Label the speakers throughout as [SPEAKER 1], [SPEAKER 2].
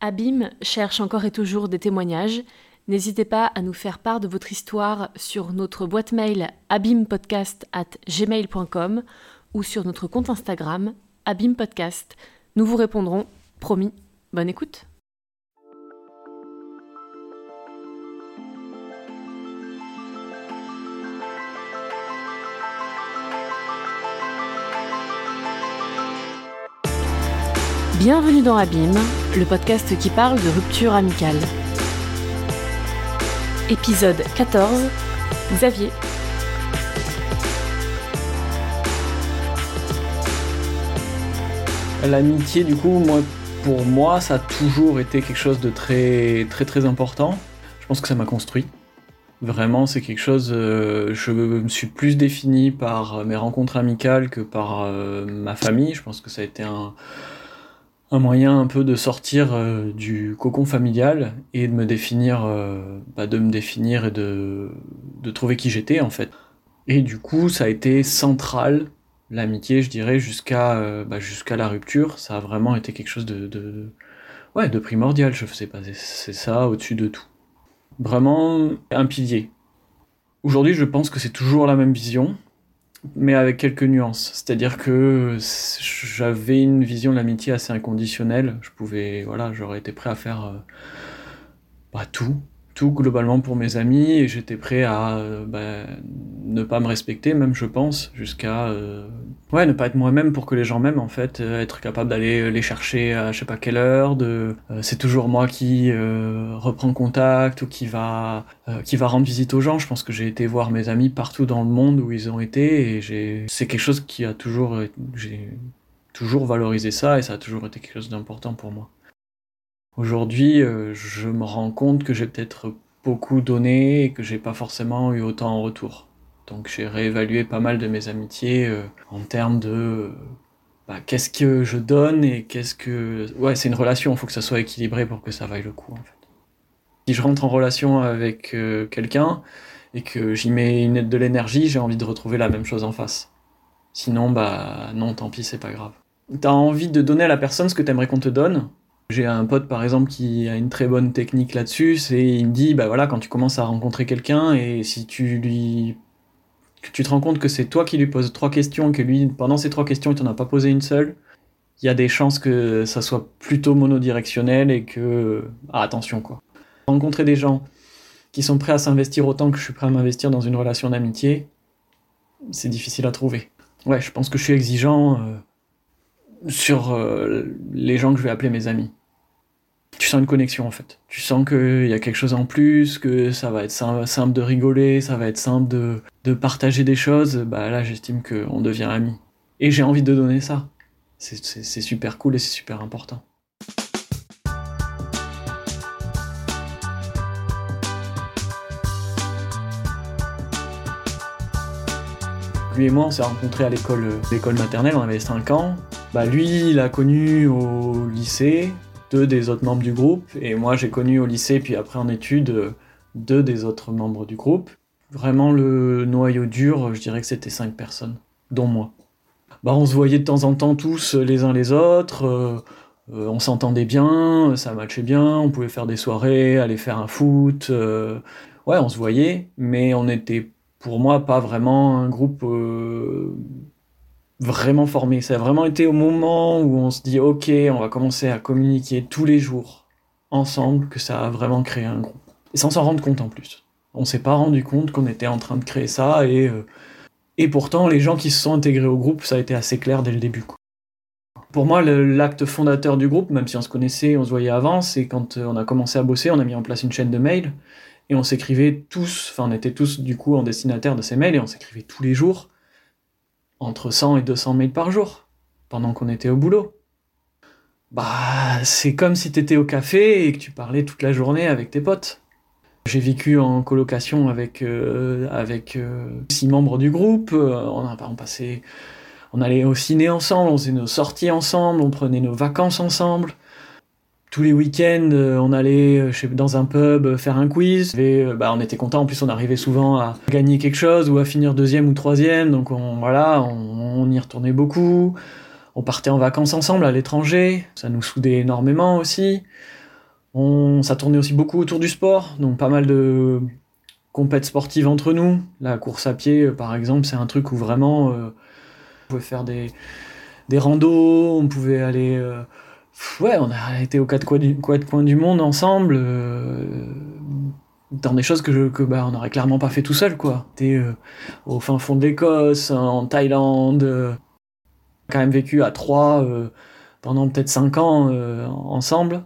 [SPEAKER 1] Abîme cherche encore et toujours des témoignages. N'hésitez pas à nous faire part de votre histoire sur notre boîte mail abîmepodcast@gmail.com ou sur notre compte Instagram abîmepodcast. Nous vous répondrons, promis. Bonne écoute. Bienvenue dans Abîme, le podcast qui parle de rupture amicale. Épisode 14 Xavier.
[SPEAKER 2] L'amitié, du coup, moi, pour moi, ça a toujours été quelque chose de très, très, très important. Je pense que ça m'a construit. Vraiment, c'est quelque chose. euh, je me suis plus défini par mes rencontres amicales que par euh, ma famille. Je pense que ça a été un, un moyen un peu de sortir euh, du cocon familial et de me définir, euh, bah, de me définir et de, de trouver qui j'étais en fait. Et du coup, ça a été central l'amitié, je dirais, jusqu'à euh, bah, jusqu'à la rupture. Ça a vraiment été quelque chose de, de ouais, de primordial. Je sais pas, c'est- c'est ça au-dessus de tout. Vraiment un pilier. Aujourd'hui, je pense que c'est toujours la même vision, mais avec quelques nuances. C'est-à-dire que j'avais une vision de l'amitié assez inconditionnelle. Je pouvais, voilà, j'aurais été prêt à faire euh, bah, tout, globalement pour mes amis, et j'étais prêt à euh, bah, ne pas me respecter, même je pense, jusqu'à euh, ouais, ne pas être moi-même pour que les gens m'aiment en fait, euh, être capable d'aller les chercher à je sais pas quelle heure, de c'est toujours moi qui reprend contact ou qui va qui va rendre visite aux gens. Je pense que j'ai été voir mes amis partout dans le monde où ils ont été et j'ai c'est quelque chose qui a toujours j'ai toujours valorisé ça et ça a toujours été quelque chose d'important pour moi. Aujourd'hui, euh, je me rends compte que j'ai peut-être beaucoup donné et que j'ai pas forcément eu autant en retour. Donc j'ai réévalué pas mal de mes amitiés euh, en termes de euh, bah, qu'est-ce que je donne et qu'est-ce que ouais c'est une relation, il faut que ça soit équilibré pour que ça vaille le coup. Si je rentre en relation avec quelqu'un et que j'y mets une, de l'énergie, j'ai envie de retrouver la même chose en face. Sinon bah non tant pis c'est pas grave. T'as envie de donner à la personne ce que t'aimerais qu'on te donne? J'ai un pote par exemple qui a une très bonne technique là-dessus, c'est il me dit bah voilà quand tu commences à rencontrer quelqu'un et si tu lui que tu te rends compte que c'est toi qui lui poses trois questions, que lui, pendant ces trois questions, il t'en a pas posé une seule, il y a des chances que ça soit plutôt monodirectionnel et que... Ah, attention, quoi. Rencontrer des gens qui sont prêts à s'investir autant que je suis prêt à m'investir dans une relation d'amitié, c'est difficile à trouver. Ouais, je pense que je suis exigeant euh, sur euh, les gens que je vais appeler mes amis. Tu sens une connexion en fait. Tu sens qu'il y a quelque chose en plus, que ça va être sim- simple de rigoler, ça va être simple de, de partager des choses. Bah là, j'estime qu'on devient amis. Et j'ai envie de donner ça. C'est- super cool et c'est super important. Lui et moi, on s'est rencontrés à l'école maternelle, on avait 5 ans. Bah lui, il a connu au lycée deux des autres membres du groupe, et moi j'ai connu au lycée, puis après en études, euh, deux des autres membres du groupe. Vraiment le noyau dur, je dirais que c'était cinq personnes, dont moi. Bah on se voyait de temps en temps tous euh, les uns les autres, euh, on s'entendait bien, ça matchait bien, on pouvait faire des soirées, aller faire un foot, ouais on se voyait, mais on était pour moi pas vraiment un groupe vraiment formé. Ça a vraiment été au moment où on se dit ok, on va commencer à communiquer tous les jours ensemble que ça a vraiment créé un groupe. Et sans s'en rendre compte en plus. On s'est pas rendu compte qu'on était en train de créer ça et, euh, et pourtant les gens qui se sont intégrés au groupe, ça a été assez clair dès le début. Pour moi, l'acte fondateur du groupe, même si on se connaissait, on se voyait avant, c'est quand euh, on a commencé à bosser, on a mis en place une chaîne de mails et on s'écrivait tous, enfin on était tous du coup en destinataire de ces mails et on s'écrivait tous les jours entre 100 et 200 mails par jour pendant qu'on était au boulot. Bah, c'est comme si t'étais au café et que tu parlais toute la journée avec tes potes. J'ai vécu en colocation avec, euh, avec euh, six membres du groupe. euh, on, a, on allait au ciné ensemble, on faisait nos sorties ensemble, on prenait nos vacances ensemble. Tous les week-ends, euh, on allait euh, dans un pub euh, faire un quiz. Et, bah, on était content. En plus, on arrivait souvent à gagner quelque chose ou à finir deuxième ou troisième. Donc on, voilà, on, y retournait beaucoup. On partait en vacances ensemble à l'étranger. Ça nous soudait énormément aussi. On, ça tournait aussi beaucoup autour du sport, donc pas mal de compètes sportives entre nous. La course à pied, par exemple, c'est un truc où vraiment on pouvait faire des, des on pouvait aller. Ouais, on a été aux quatre coins du, coins du monde ensemble, euh, dans des choses que, que bah, on n'aurait clairement pas fait tout seul, quoi. T'es euh, au fin fond de l'Écosse, en Thaïlande, euh, quand même vécu à trois euh, pendant peut-être cinq ans ensemble.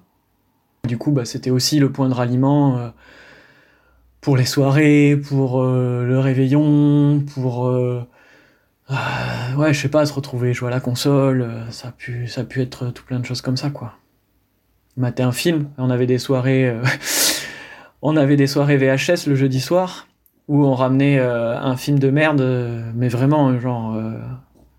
[SPEAKER 2] Du coup, bah, c'était aussi le point de ralliement pour les soirées, pour le réveillon, pour euh, ouais, je sais pas, se retrouver jouer à la console. euh, ça a pu, ça a pu être tout plein de choses comme ça, quoi. Mater un film, on avait des soirées, euh, on avait des soirées VHS le jeudi soir où on ramenait euh, un film de merde, euh, mais vraiment euh, genre euh,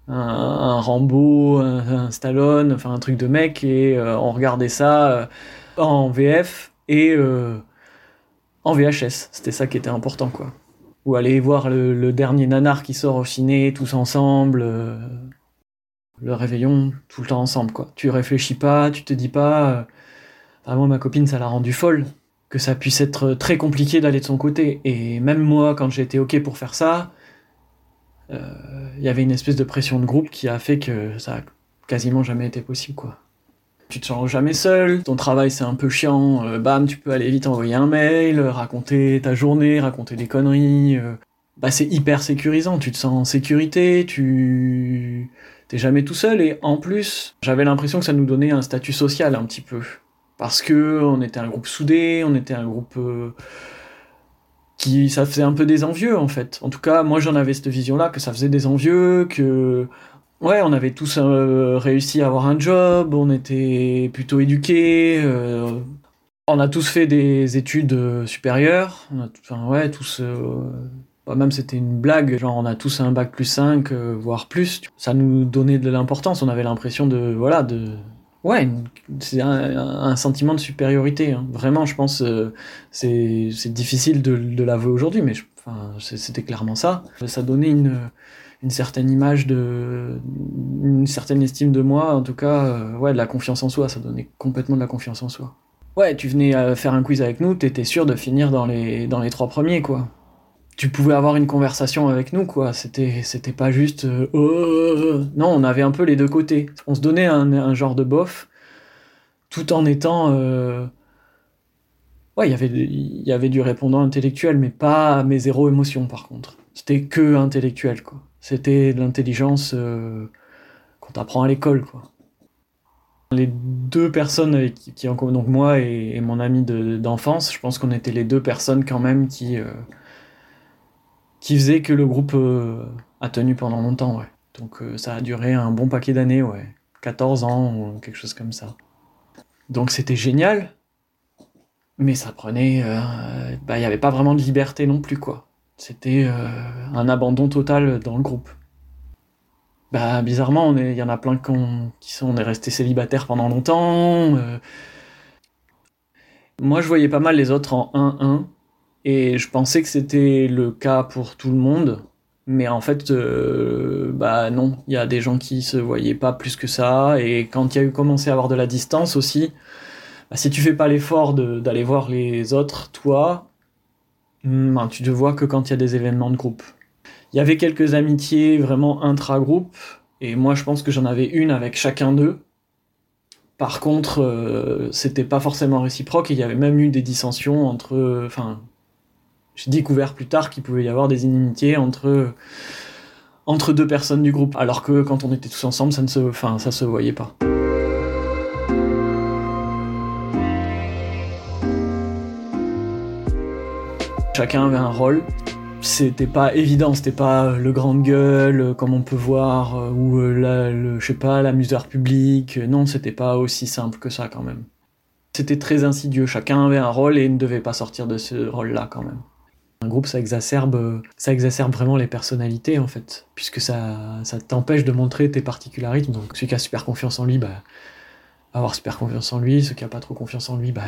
[SPEAKER 2] un, Rambo, un, un Stallone, enfin un truc de mec, et euh, on regardait ça euh, en VF et euh, en VHS. C'était ça qui était important, quoi. Ou aller voir le, dernier nanar qui sort au ciné, tous ensemble. euh, le réveillon, tout le temps ensemble, quoi. Tu réfléchis pas, tu te dis pas. euh, enfin, moi, ma copine, ça l'a rendu folle. Que ça puisse être très compliqué d'aller de son côté. Et même moi, quand été OK pour faire ça, euh, il y avait une espèce de pression de groupe qui a fait que ça a quasiment jamais été possible, quoi. Tu te sens jamais seul, ton travail c'est un peu chiant, euh, bam, tu peux aller vite envoyer un mail, raconter ta journée, raconter des conneries. euh, bah, c'est hyper sécurisant, tu te sens en sécurité, tu t'es jamais tout seul et en plus, j'avais l'impression que ça nous donnait un statut social un petit peu. Parce que on était un groupe soudé, on était un groupe euh, qui ça faisait un peu des envieux en fait. En tout cas, moi j'en avais cette vision-là que ça faisait des envieux, que ouais, on avait tous euh, réussi à avoir un job, on était plutôt éduqués, euh, on a tous fait des études euh, supérieures, enfin ouais, tous bah, même c'était une blague, genre on a tous un bac plus 5, euh, voire plus. Ça nous donnait de l'importance, on avait l'impression de voilà de Ouais, c'est un, sentiment de supériorité. hein. Vraiment, je pense, c'est difficile de, de l'avouer aujourd'hui, mais c'était clairement ça. Ça donnait une, une certaine image de, une certaine estime de moi, en tout cas, euh, ouais, de la confiance en soi. Ça donnait complètement de la confiance en soi. Ouais, tu venais faire un quiz avec nous, t'étais sûr de finir dans les dans les trois premiers, quoi. Tu pouvais avoir une conversation avec nous, quoi. C'était c'était pas juste euh, Oh non, on avait un peu les deux côtés. On se donnait un, un genre de bof, tout en étant euh, ouais, il y avait il y avait du répondant intellectuel, mais pas mais zéro émotion par contre. C'était que intellectuel, quoi. C'était de l'intelligence euh, qu'on t'apprend à l'école, quoi. Les deux personnes qui, donc moi et, mon ami de- d'enfance, je pense qu'on était les deux personnes quand même qui euh, qui faisaient que le groupe euh, a tenu pendant longtemps, ouais. Donc ça a duré un bon paquet d'années, ouais. 14 ans ou quelque chose comme ça. Donc c'était génial, mais ça prenait... bah, il n'y avait pas vraiment de liberté non plus, quoi. C'était euh, un abandon total dans le groupe. Bah bizarrement, il y en a plein qui sont... On est restés célibataires pendant longtemps. euh. Moi, je voyais pas mal les autres en 1-1, et je pensais que c'était le cas pour tout le monde. Mais en fait, euh, bah non, il y a des gens qui se voyaient pas plus que ça, et quand il y a eu commencé à avoir de la distance aussi, bah, si tu fais pas l'effort d'aller voir les autres, toi, ben, tu te vois que quand il y a des événements de groupe. Il y avait quelques amitiés vraiment intra-groupe, et moi je pense que j'en avais une avec chacun d'eux. Par contre, euh, c'était pas forcément réciproque, et il y avait même eu des dissensions entre. Enfin, j'ai découvert plus tard qu'il pouvait y avoir des inimitiés entre, entre deux personnes du groupe, alors que quand on était tous ensemble, ça ne se voyait pas. Chacun avait un rôle. C'était pas évident, c'était pas le grande gueule euh, comme on peut voir, euh, ou euh, la, le, je sais pas, l'amuseur public. Euh, Non, c'était pas aussi simple que ça quand même. C'était très insidieux, chacun avait un rôle et ne devait pas sortir de ce rôle-là quand même. Un groupe, ça exacerbe, euh, ça exacerbe vraiment les personnalités en fait, puisque ça, ça t'empêche de montrer tes particularismes. Donc celui qui a super confiance en lui, bah, avoir super confiance en lui. Celui qui a pas trop confiance en lui, bah,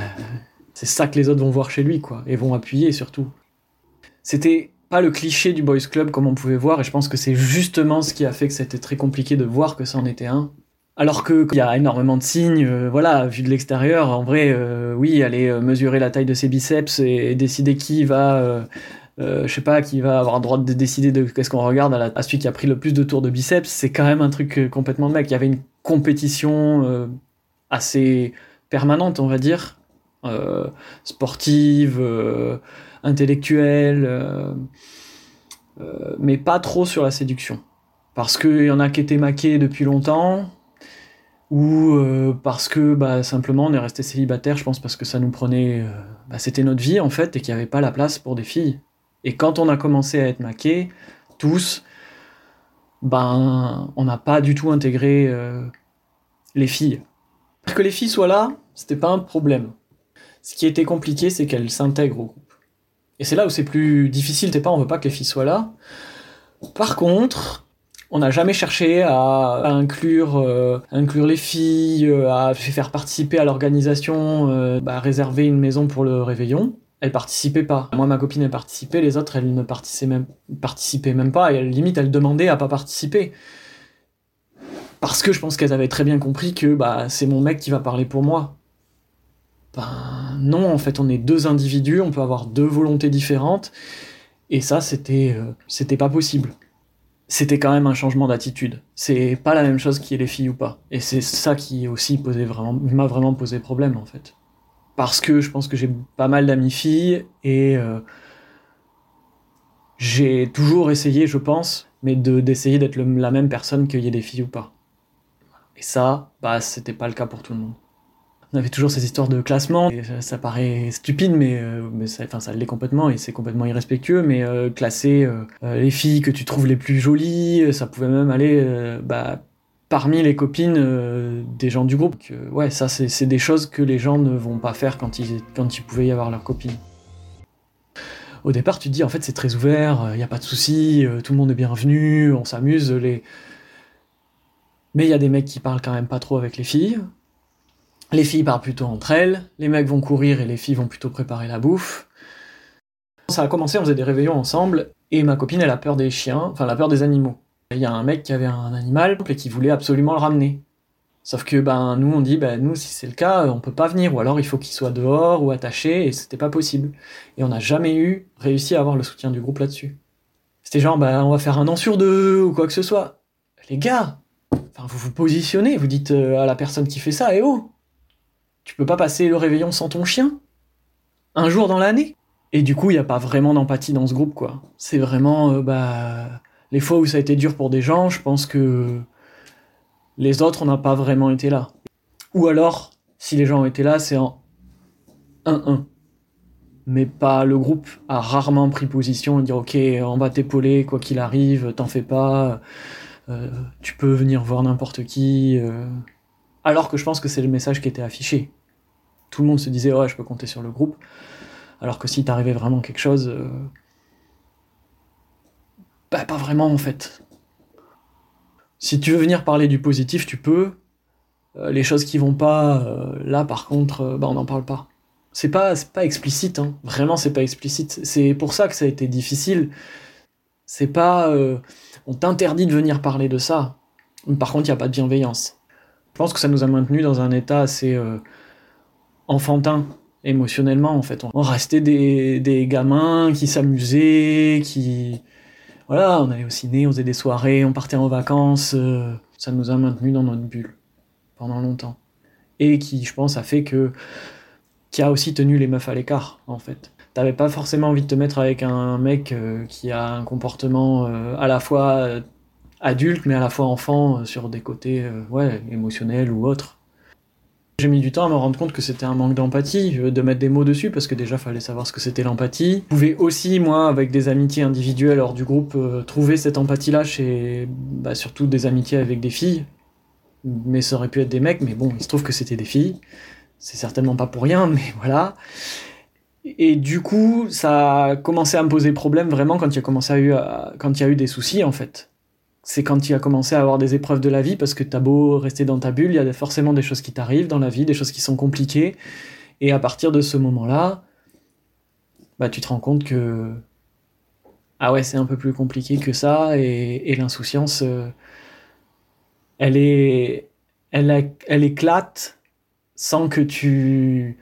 [SPEAKER 2] c'est ça que les autres vont voir chez lui, quoi, et vont appuyer surtout. C'était pas le cliché du boys club comme on pouvait voir, et je pense que c'est justement ce qui a fait que c'était très compliqué de voir que ça en était un. Alors qu'il y a énormément de signes, euh, voilà, vu de l'extérieur, en vrai, euh, oui, aller euh, mesurer la taille de ses biceps et, décider qui va, je sais pas, qui va avoir le droit de décider de qu'est-ce qu'on regarde à, à, celui qui a pris le plus de tours de biceps, c'est quand même un truc complètement mec. Il y avait une compétition assez permanente, on va dire, sportive, intellectuelle, mais pas trop sur la séduction. Parce qu'il y en a qui étaient maqués depuis longtemps, ou euh, parce que bah, simplement on est resté célibataire, je pense parce que ça nous prenait, euh, bah, c'était notre vie en fait, et qu'il n'y avait pas la place pour des filles. Et quand on a commencé à être maqués, tous, ben on n'a pas du tout intégré euh, les filles. Que les filles soient là, c'était pas un problème. Ce qui était compliqué, c'est qu'elles s'intègrent au groupe. Et c'est là où c'est plus difficile, t'es pas, on veut pas que les filles soient là. Par contre, on n'a jamais cherché à, inclure, euh, les filles, euh, à faire participer à l'organisation, euh, bah, réserver une maison pour le réveillon. Elles participaient pas. Moi, ma copine, elle participait, les autres, elles ne participaient même, participaient même pas, et limite, elles demandaient à pas participer. Parce que je pense qu'elles avaient très bien compris que bah, c'est mon mec qui va parler pour moi. Ben non, en fait, on est deux individus, on peut avoir deux volontés différentes, et ça, c'était, c'était pas possible c'était quand même un changement d'attitude. C'est pas la même chose qui est les filles ou pas. Et c'est ça qui aussi m'a vraiment posé problème en fait. Parce que je pense que j'ai pas mal d'amis filles et euh, j'ai toujours essayé, je pense, mais de d'essayer d'être la même personne qu'il y ait des filles ou pas. Et ça, bah c'était pas le cas pour tout le monde on avait toujours ces histoires de classement. ça, paraît stupide, mais, euh, ça, l'est complètement et c'est complètement irrespectueux. Mais euh, classer euh, les filles que tu trouves les plus jolies, ça pouvait même aller bah, parmi les copines des gens du groupe. ouais, ça, c'est des choses que les gens ne vont pas faire quand ils, quand ils pouvaient y avoir leurs copines. Au départ, tu te dis, en fait, c'est très ouvert, il n'y a pas de souci, tout le monde est bienvenu, on s'amuse. Les... Mais il y a des mecs qui parlent quand même pas trop avec les filles. Les filles partent plutôt entre elles, les mecs vont courir et les filles vont plutôt préparer la bouffe. Ça a commencé, on faisait des réveillons ensemble, et ma copine, elle a peur des chiens, enfin, elle a peur des animaux. Il y a un mec qui avait un animal et qui voulait absolument le ramener. Sauf que ben nous on dit ben nous si c'est le cas on peut pas venir ou alors il faut qu'il soit dehors ou attaché et c'était pas possible. Et on n'a jamais eu réussi à avoir le soutien du groupe là-dessus. C'était genre ben on va faire un an sur deux ou quoi que ce soit. Les gars, enfin vous vous positionnez, vous dites euh, à la personne qui fait ça eh oh tu peux pas passer le réveillon sans ton chien? Un jour dans l'année? Et du coup, il n'y a pas vraiment d'empathie dans ce groupe, quoi. C'est vraiment, euh, bah, les fois où ça a été dur pour des gens, je pense que les autres, on n'a pas vraiment été là. Ou alors, si les gens ont été là, c'est en 1-1. Mais pas le groupe a rarement pris position et dire ok, on va t'épauler quoi qu'il arrive, t'en fais pas, euh, tu peux venir voir n'importe qui. Euh. Alors que je pense que c'est le message qui était affiché. Tout le monde se disait ouais je peux compter sur le groupe. Alors que si t'arrivait vraiment quelque chose, euh, bah pas vraiment en fait. Si tu veux venir parler du positif, tu peux. Euh, les choses qui vont pas, euh, là par contre, bah on n'en parle pas. C'est pas, pas explicite, hein. vraiment c'est pas explicite. C'est pour ça que ça a été difficile. C'est pas, on t'interdit de venir parler de ça. Par contre, il n'y a pas de bienveillance. Je pense que ça nous a maintenus dans un état assez enfantin émotionnellement en fait. On restait des, des gamins qui s'amusaient, qui voilà, on allait au ciné, on faisait des soirées, on partait en vacances. Euh, ça nous a maintenus dans notre bulle pendant longtemps. Et qui, je pense, a fait que qui a aussi tenu les meufs à l'écart en fait. T'avais pas forcément envie de te mettre avec un mec euh, qui a un comportement à la fois adulte, mais à la fois enfant, euh, sur des côtés euh, ouais, émotionnels ou autres. J'ai mis du temps à me rendre compte que c'était un manque d'empathie, euh, de mettre des mots dessus, parce que déjà fallait savoir ce que c'était l'empathie. Je pouvais aussi, moi, avec des amitiés individuelles hors du groupe, trouver cette empathie-là chez bah, surtout des amitiés avec des filles. Mais ça aurait pu être des mecs, mais bon, il se trouve que c'était des filles. C'est certainement pas pour rien, mais voilà. Et du coup, ça a commencé à me poser problème vraiment quand il a commencé à quand il y a eu des soucis en fait c'est quand tu as commencé à avoir des épreuves de la vie, parce que t'as beau rester dans ta bulle, il y a forcément des choses qui t'arrivent dans la vie, des choses qui sont compliquées, et à partir de ce moment-là, bah tu te rends compte que ah ouais c'est un peu plus compliqué que ça, et, l'insouciance, euh, elle est elle, éclate sans que tu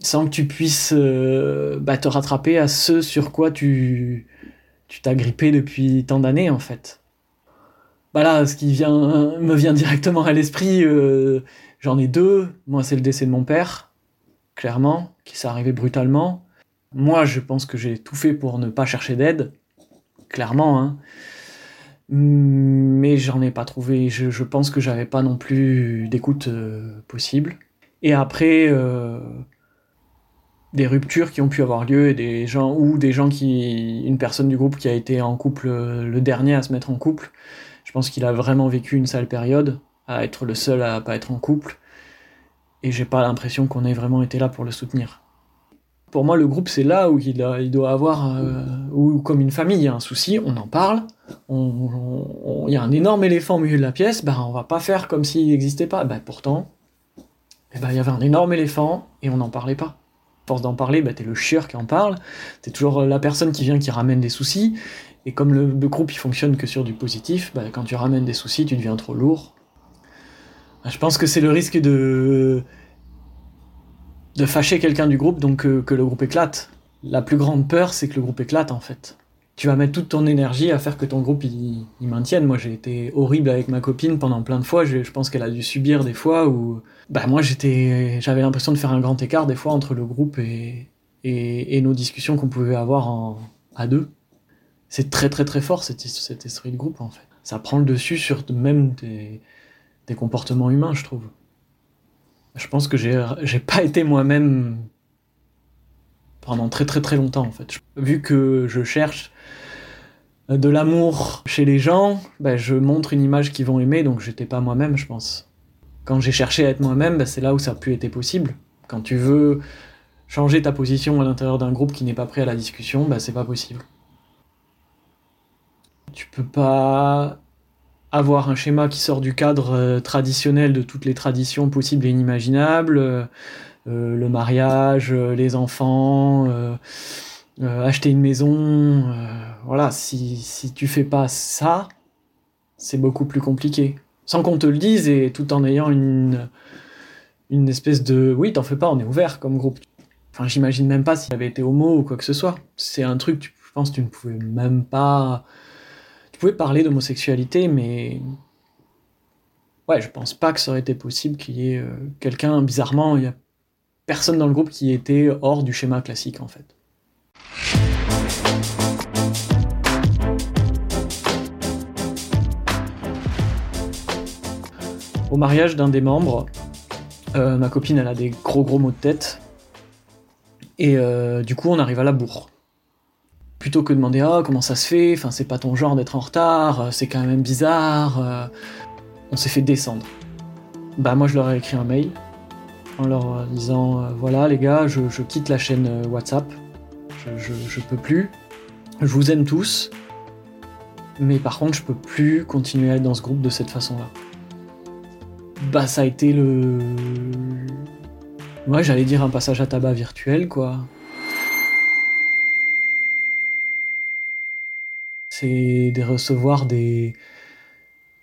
[SPEAKER 2] sans que tu puisses euh, bah, te rattraper à ce sur quoi tu tu t'as grippé depuis tant d'années en fait. Bah là, ce qui me vient directement à l'esprit, euh, j'en ai deux. Moi, c'est le décès de mon père, clairement, qui s'est arrivé brutalement. Moi, je pense que j'ai tout fait pour ne pas chercher d'aide, clairement. Hein. Mais j'en ai pas trouvé. Je, pense que j'avais pas non plus d'écoute euh, possible. Et après, euh, des ruptures qui ont pu avoir lieu et des gens ou des gens qui, une personne du groupe qui a été en couple, le dernier à se mettre en couple. Je pense qu'il a vraiment vécu une sale période à être le seul à pas être en couple. Et j'ai pas l'impression qu'on ait vraiment été là pour le soutenir. Pour moi, le groupe, c'est là où il, doit avoir, euh, ou comme une famille, il y a un souci, on en parle, il y a un énorme éléphant au milieu de la pièce, ben, on va pas faire comme s'il n'existait pas. Ben, pourtant, eh ben, il y avait un énorme éléphant et on n'en parlait pas. Force d'en parler, ben, t'es le chieur qui en parle, t'es toujours la personne qui vient qui ramène des soucis, et comme le, groupe il fonctionne que sur du positif, ben, quand tu ramènes des soucis, tu deviens trop lourd. Ben, je pense que c'est le risque de de fâcher quelqu'un du groupe, donc euh, que, le groupe éclate. La plus grande peur, c'est que le groupe éclate en fait. Tu vas mettre toute ton énergie à faire que ton groupe il, maintienne. Moi, j'ai été horrible avec ma copine pendant plein de fois. Je, pense qu'elle a dû subir des fois où, bah moi, j'étais, j'avais l'impression de faire un grand écart des fois entre le groupe et, et, nos discussions qu'on pouvait avoir à deux. C'est très très très fort cet, cet esprit de groupe en fait. Ça prend le dessus sur même des, comportements humains, je trouve je pense que j'ai pas été moi-même pendant très très très longtemps en fait. Vu que je cherche de l'amour chez les gens, ben, je montre une image qu'ils vont aimer, donc j'étais pas moi-même, je pense. Quand j'ai cherché à être moi-même, ben, c'est là où ça a pu être possible. Quand tu veux changer ta position à l'intérieur d'un groupe qui n'est pas prêt à la discussion, ben, c'est pas possible. Tu peux pas avoir un schéma qui sort du cadre euh, traditionnel de toutes les traditions possibles et inimaginables, euh, euh, le mariage, les enfants, acheter une maison, voilà, si, si tu fais pas ça, c'est beaucoup plus compliqué. Sans qu'on te le dise et tout en ayant une, une espèce de oui, t'en fais pas, on est ouvert comme groupe. Enfin, j'imagine même pas s'il avait été homo ou quoi que ce soit. C'est un truc, je pense, tu ne pouvais même pas je pouvais parler d'homosexualité, mais ouais, je pense pas que ça aurait été possible qu'il y ait euh, quelqu'un, bizarrement, il y a personne dans le groupe qui était hors du schéma classique en fait. Au mariage d'un des membres, euh, ma copine elle a des gros gros maux de tête. Et euh, du coup on arrive à la bourre plutôt que de demander ah comment ça se fait, enfin c'est pas ton genre d'être en retard, euh, c'est quand même bizarre, euh, on s'est fait descendre. Bah moi je leur ai écrit un mail en leur disant euh, voilà les gars je, quitte la chaîne WhatsApp, je, je, peux plus, je vous aime tous, mais par contre je peux plus continuer à être dans ce groupe de cette façon-là. Bah ça a été le... Moi j'allais dire un passage à tabac virtuel quoi. C'est de recevoir des,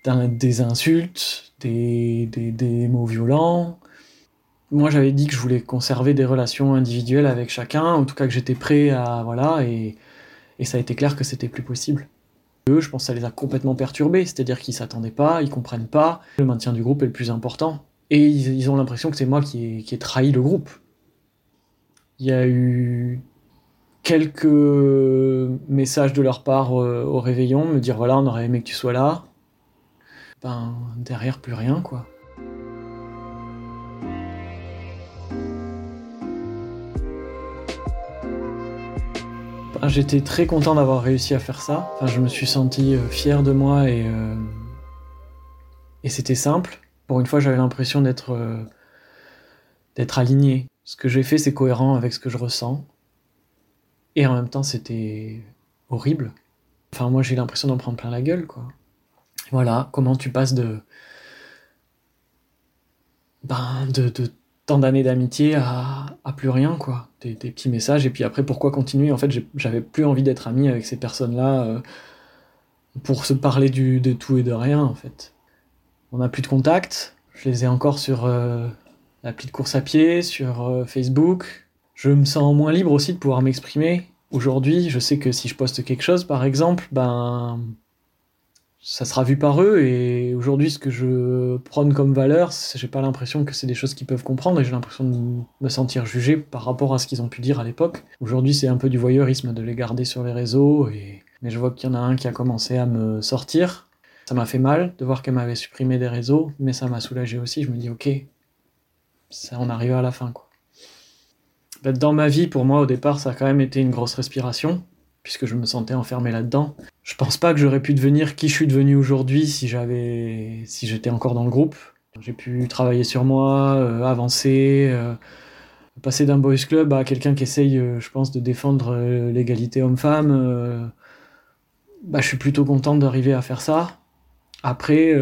[SPEAKER 2] des insultes, des, des, mots violents. Moi, j'avais dit que je voulais conserver des relations individuelles avec chacun, en tout cas que j'étais prêt à. Voilà, et, et ça a été clair que c'était plus possible. Eux, je pense que ça les a complètement perturbés, c'est-à-dire qu'ils s'attendaient pas, ils comprennent pas. Le maintien du groupe est le plus important. Et ils, ont l'impression que c'est moi qui qui ai trahi le groupe. Il y a eu quelques messages de leur part euh, au réveillon, me dire voilà, on aurait aimé que tu sois là. Ben, derrière, plus rien, quoi. Ben, j'étais très content d'avoir réussi à faire ça. Je me suis senti euh, fier de moi et, euh, et c'était simple. Pour une fois, j'avais l'impression d'être d'être aligné. Ce que j'ai fait, c'est cohérent avec ce que je ressens. Et en même temps, c'était horrible. Enfin, moi, j'ai l'impression d'en prendre plein la gueule, quoi. Voilà, comment tu passes de. Ben, de, tant d'années d'amitié à, plus rien, quoi. Des, petits messages, et puis après, pourquoi continuer? En fait, j'avais plus envie d'être ami avec ces personnes-là euh, pour se parler de tout et de rien, en fait. On n'a plus de contact, Je les ai encore sur euh, l'appli de course à pied, sur euh, Facebook. Je me sens moins libre aussi de pouvoir m'exprimer. Aujourd'hui, je sais que si je poste quelque chose, par exemple, ben ça sera vu par eux et aujourd'hui ce que je prône comme valeur, j'ai pas l'impression que c'est des choses qu'ils peuvent comprendre et j'ai l'impression de me sentir jugé par rapport à ce qu'ils ont pu dire à l'époque. Aujourd'hui c'est un peu du voyeurisme de les garder sur les réseaux et mais je vois qu'il y en a un qui a commencé à me sortir. Ça m'a fait mal de voir qu'elle m'avait supprimé des réseaux, mais ça m'a soulagé aussi. Je me dis ok, ça on arrive à la fin quoi. Dans ma vie, pour moi au départ, ça a quand même été une grosse respiration puisque je me sentais enfermé là-dedans. Je pense pas que j'aurais pu devenir qui je suis devenu aujourd'hui si j'avais, si j'étais encore dans le groupe. J'ai pu travailler sur moi, euh, avancer, euh, passer d'un boys club à quelqu'un qui essaye, euh, je pense, de défendre l'égalité homme-femme. bah, je suis plutôt content d'arriver à faire ça. Après,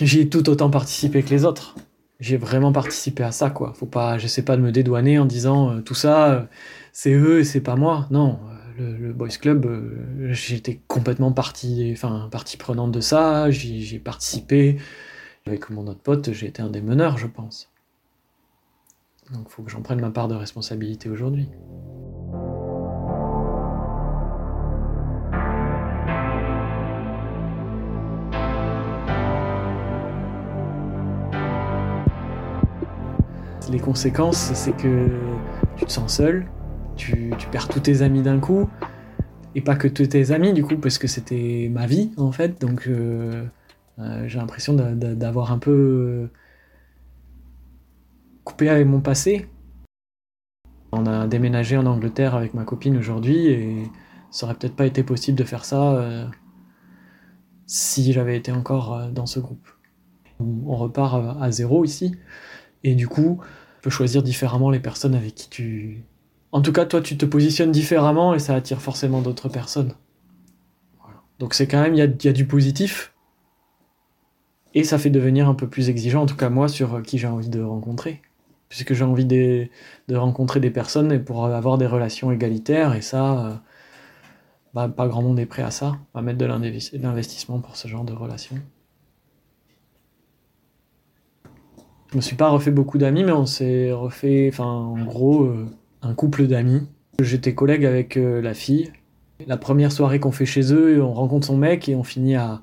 [SPEAKER 2] j'y ai tout autant participé que les autres. J'ai vraiment participé à ça, quoi. Faut pas, j'essaie pas de me dédouaner en disant tout ça, c'est eux et c'est pas moi. Non, le, Boys Club, euh, j'étais complètement partie, enfin, partie prenante de ça, j'ai participé. Avec mon autre pote, j'ai été un des meneurs, je pense. Donc faut que j'en prenne ma part de responsabilité aujourd'hui. Les conséquences, c'est que tu te sens seul, tu, perds tous tes amis d'un coup. Et pas que tous tes amis, du coup, parce que c'était ma vie, en fait. Donc, euh, euh, j'ai l'impression d'avoir un peu euh, coupé avec mon passé. On a déménagé en Angleterre avec ma copine aujourd'hui et ça aurait peut-être pas été possible de faire ça si j'avais été encore dans ce groupe. On repart à zéro ici et du coup, peux choisir différemment les personnes avec qui tu, en tout cas, toi, tu te positionnes différemment et ça attire forcément d'autres personnes. Donc c'est quand même, il y a, du positif. Et ça fait devenir un peu plus exigeant, en tout cas moi, sur qui j'ai envie de rencontrer. Puisque j'ai envie de, rencontrer des personnes et pour avoir des relations égalitaires, et ça, euh, bah, pas grand monde est prêt à ça, à mettre de l'investissement pour ce genre de relations. Je me suis pas refait beaucoup d'amis, mais on s'est refait, enfin, en gros, euh, un couple d'amis. J'étais collègue avec euh, la fille. La première soirée qu'on fait chez eux, on rencontre son mec et on finit à,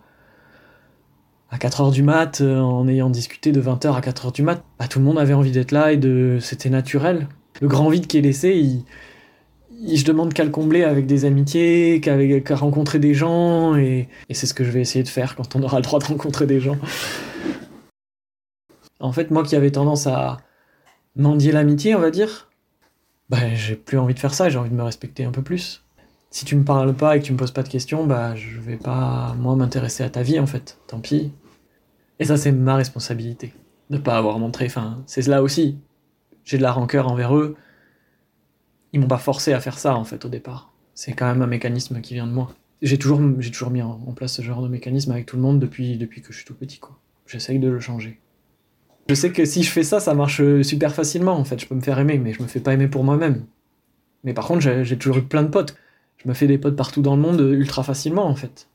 [SPEAKER 2] à 4h du mat euh, en ayant discuté de 20h à 4h du mat. Bah, tout le monde avait envie d'être là et de... c'était naturel. Le grand vide qui est laissé, je demande qu'à le combler avec des amitiés, qu'à rencontrer des gens et c'est ce que je vais essayer de faire quand on aura le droit de rencontrer des gens. En fait, moi qui avais tendance à mendier l'amitié, on va dire, bah, j'ai plus envie de faire ça, j'ai envie de me respecter un peu plus. Si tu me parles pas et que tu me poses pas de questions, bah je vais pas moi m'intéresser à ta vie en fait, tant pis. Et ça c'est ma responsabilité de pas avoir montré, enfin c'est là aussi. J'ai de la rancœur envers eux. Ils m'ont pas forcé à faire ça en fait au départ. C'est quand même un mécanisme qui vient de moi. J'ai toujours, j'ai toujours mis en place ce genre de mécanisme avec tout le monde depuis, depuis que je suis tout petit quoi. J'essaye de le changer. Je sais que si je fais ça, ça marche super facilement en fait. Je peux me faire aimer, mais je me fais pas aimer pour moi-même. Mais par contre, j'ai toujours eu plein de potes. Je me fais des potes partout dans le monde ultra facilement en fait.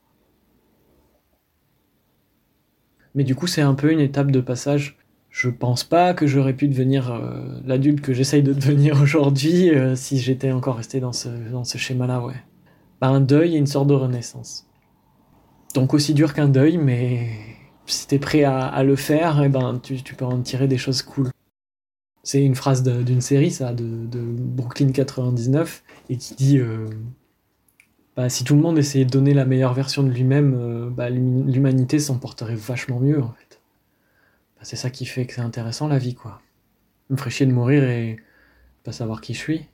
[SPEAKER 2] Mais du coup, c'est un peu une étape de passage. Je pense pas que j'aurais pu devenir euh, l'adulte que j'essaye de devenir aujourd'hui euh, si j'étais encore resté dans ce, dans ce schéma-là, ouais. Bah, un deuil et une sorte de renaissance. Donc aussi dur qu'un deuil, mais si t'es prêt à, le faire, eh ben, tu, peux en tirer des choses cool. C'est une phrase d'une série, ça, de, Brooklyn 99, et qui dit euh, bah, si tout le monde essayait de donner la meilleure version de lui-même, euh, bah, l'humanité s'en porterait vachement mieux, en fait. Bah, c'est ça qui fait que c'est intéressant, la vie, quoi. me ferait chier de mourir et pas savoir qui je suis.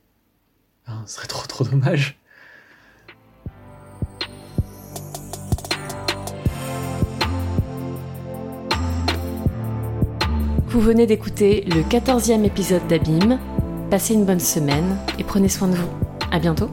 [SPEAKER 2] ce serait trop, trop dommage.
[SPEAKER 1] Vous venez d'écouter le 14e épisode d'Abîme. Passez une bonne semaine et prenez soin de vous. À bientôt.